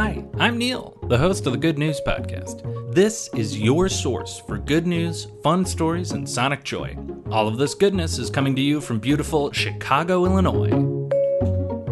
Hi, I'm Neil, the host of the Good News Podcast. This is your source for good news, fun stories, and sonic joy. All of this goodness is coming to you from beautiful Chicago, Illinois.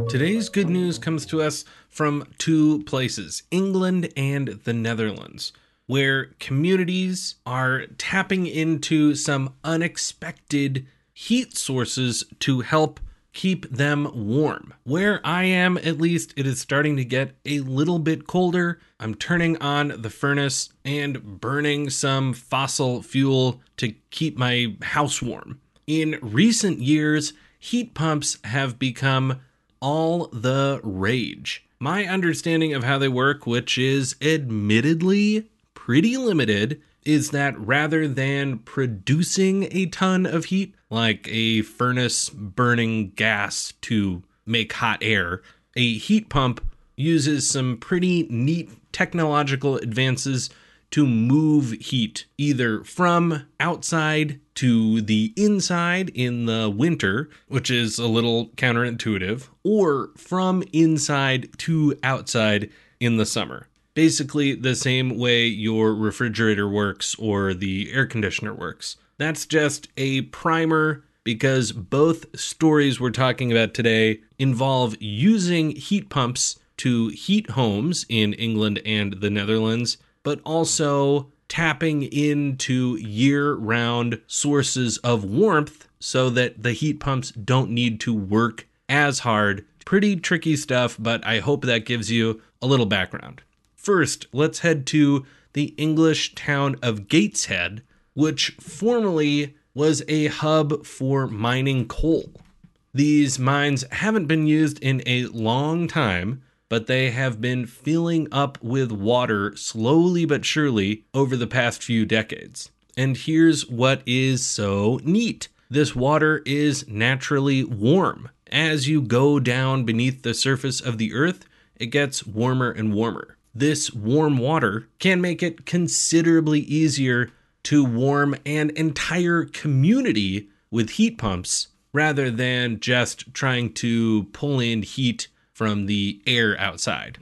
Today's good news comes to us from two places England and the Netherlands, where communities are tapping into some unexpected heat sources to help keep them warm. Where I am, at least, it is starting to get a little bit colder. I'm turning on the furnace and burning some fossil fuel to keep my house warm. In recent years, heat pumps have become all the rage. My understanding of how they work, which is admittedly pretty limited, is that rather than producing a ton of heat, like a furnace burning gas to make hot air, a heat pump uses some pretty neat technological advances to move heat either from outside to the inside in the winter, which is a little counterintuitive, or from inside to outside in the summer basically the same way your refrigerator works or the air conditioner works. That's just a primer because both stories we're talking about today involve using heat pumps to heat homes in England and the Netherlands, but also tapping into year round sources of warmth so that the heat pumps don't need to work as hard. Pretty tricky stuff, but I hope that gives you a little background. First, let's head to the English town of Gateshead, which formerly was a hub for mining coal. These mines haven't been used in a long time, but they have been filling up with water slowly but surely over the past few decades. And here's what is so neat this water is naturally warm. As you go down beneath the surface of the earth, it gets warmer and warmer this warm water can make it considerably easier to warm an entire community with heat pumps rather than just trying to pull in heat from the air outside.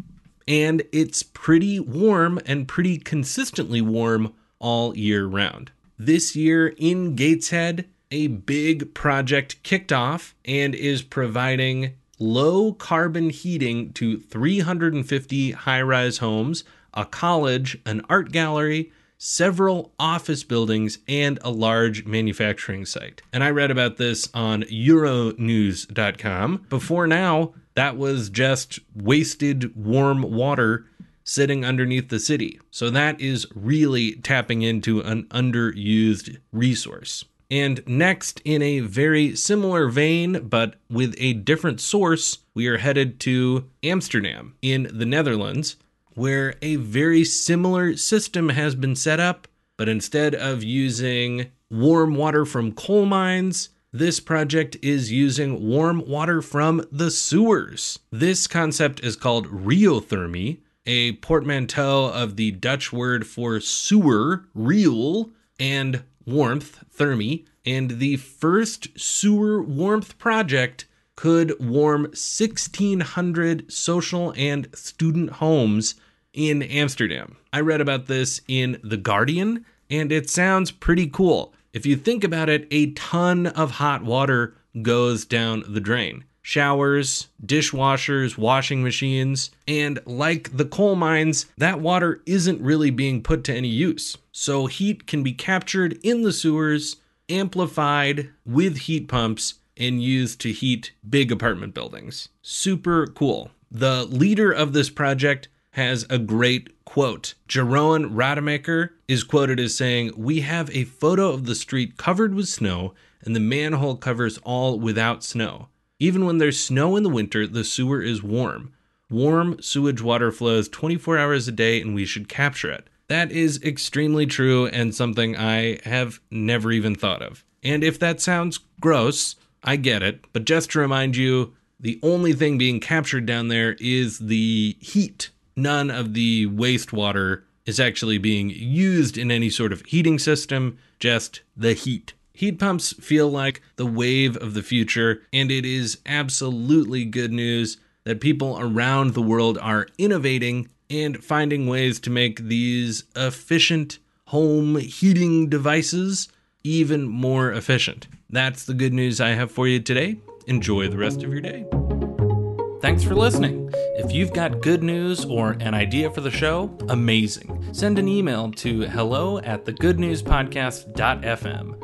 And it's pretty warm and pretty consistently warm all year round. This year in Gateshead, a big project kicked off and is providing low carbon heating to 350 high rise homes, a college, an art gallery, several office buildings, and a large manufacturing site. And I read about this on Euronews.com. Before now, that was just wasted warm water sitting underneath the city. So that is really tapping into an underused resource. And next, in a very similar vein, but with a different source, we are headed to Amsterdam in the Netherlands, where a very similar system has been set up. But instead of using warm water from coal mines, this project is using warm water from the sewers. This concept is called rheothermy, a portmanteau of the Dutch word for sewer, riool, and warmth, thermy, and the first sewer warmth project could warm 1,600 social and student homes in Amsterdam. I read about this in The Guardian, and it sounds pretty cool. If you think about it, a ton of hot water goes down the drain. Showers, dishwashers, washing machines, and like the coal mines, that water isn't really being put to any use. So heat can be captured in the sewers, amplified with heat pumps, and used to heat big apartment buildings. Super cool. The leader of this project has a great quote. Jeroen Rademacher is quoted as saying, We have a photo of the street covered with snow, and the manhole covers all without snow. Even when there's snow in the winter, the sewer is warm. Warm sewage water flows 24 hours a day, and we should capture it. That is extremely true and something I have never even thought of. And if that sounds gross, I get it, but just to remind you, the only thing being captured down there is the heat. None of the wastewater is actually being used in any sort of heating system, just the heat. Heat pumps feel like the wave of the future, and it is absolutely good news that people around the world are innovating and finding ways to make these efficient home heating devices even more efficient. That's the good news I have for you today. Enjoy the rest of your day. Thanks for listening. If you've got good news or an idea for the show, amazing. Send an email to hello at thegoodnewspodcast.fm.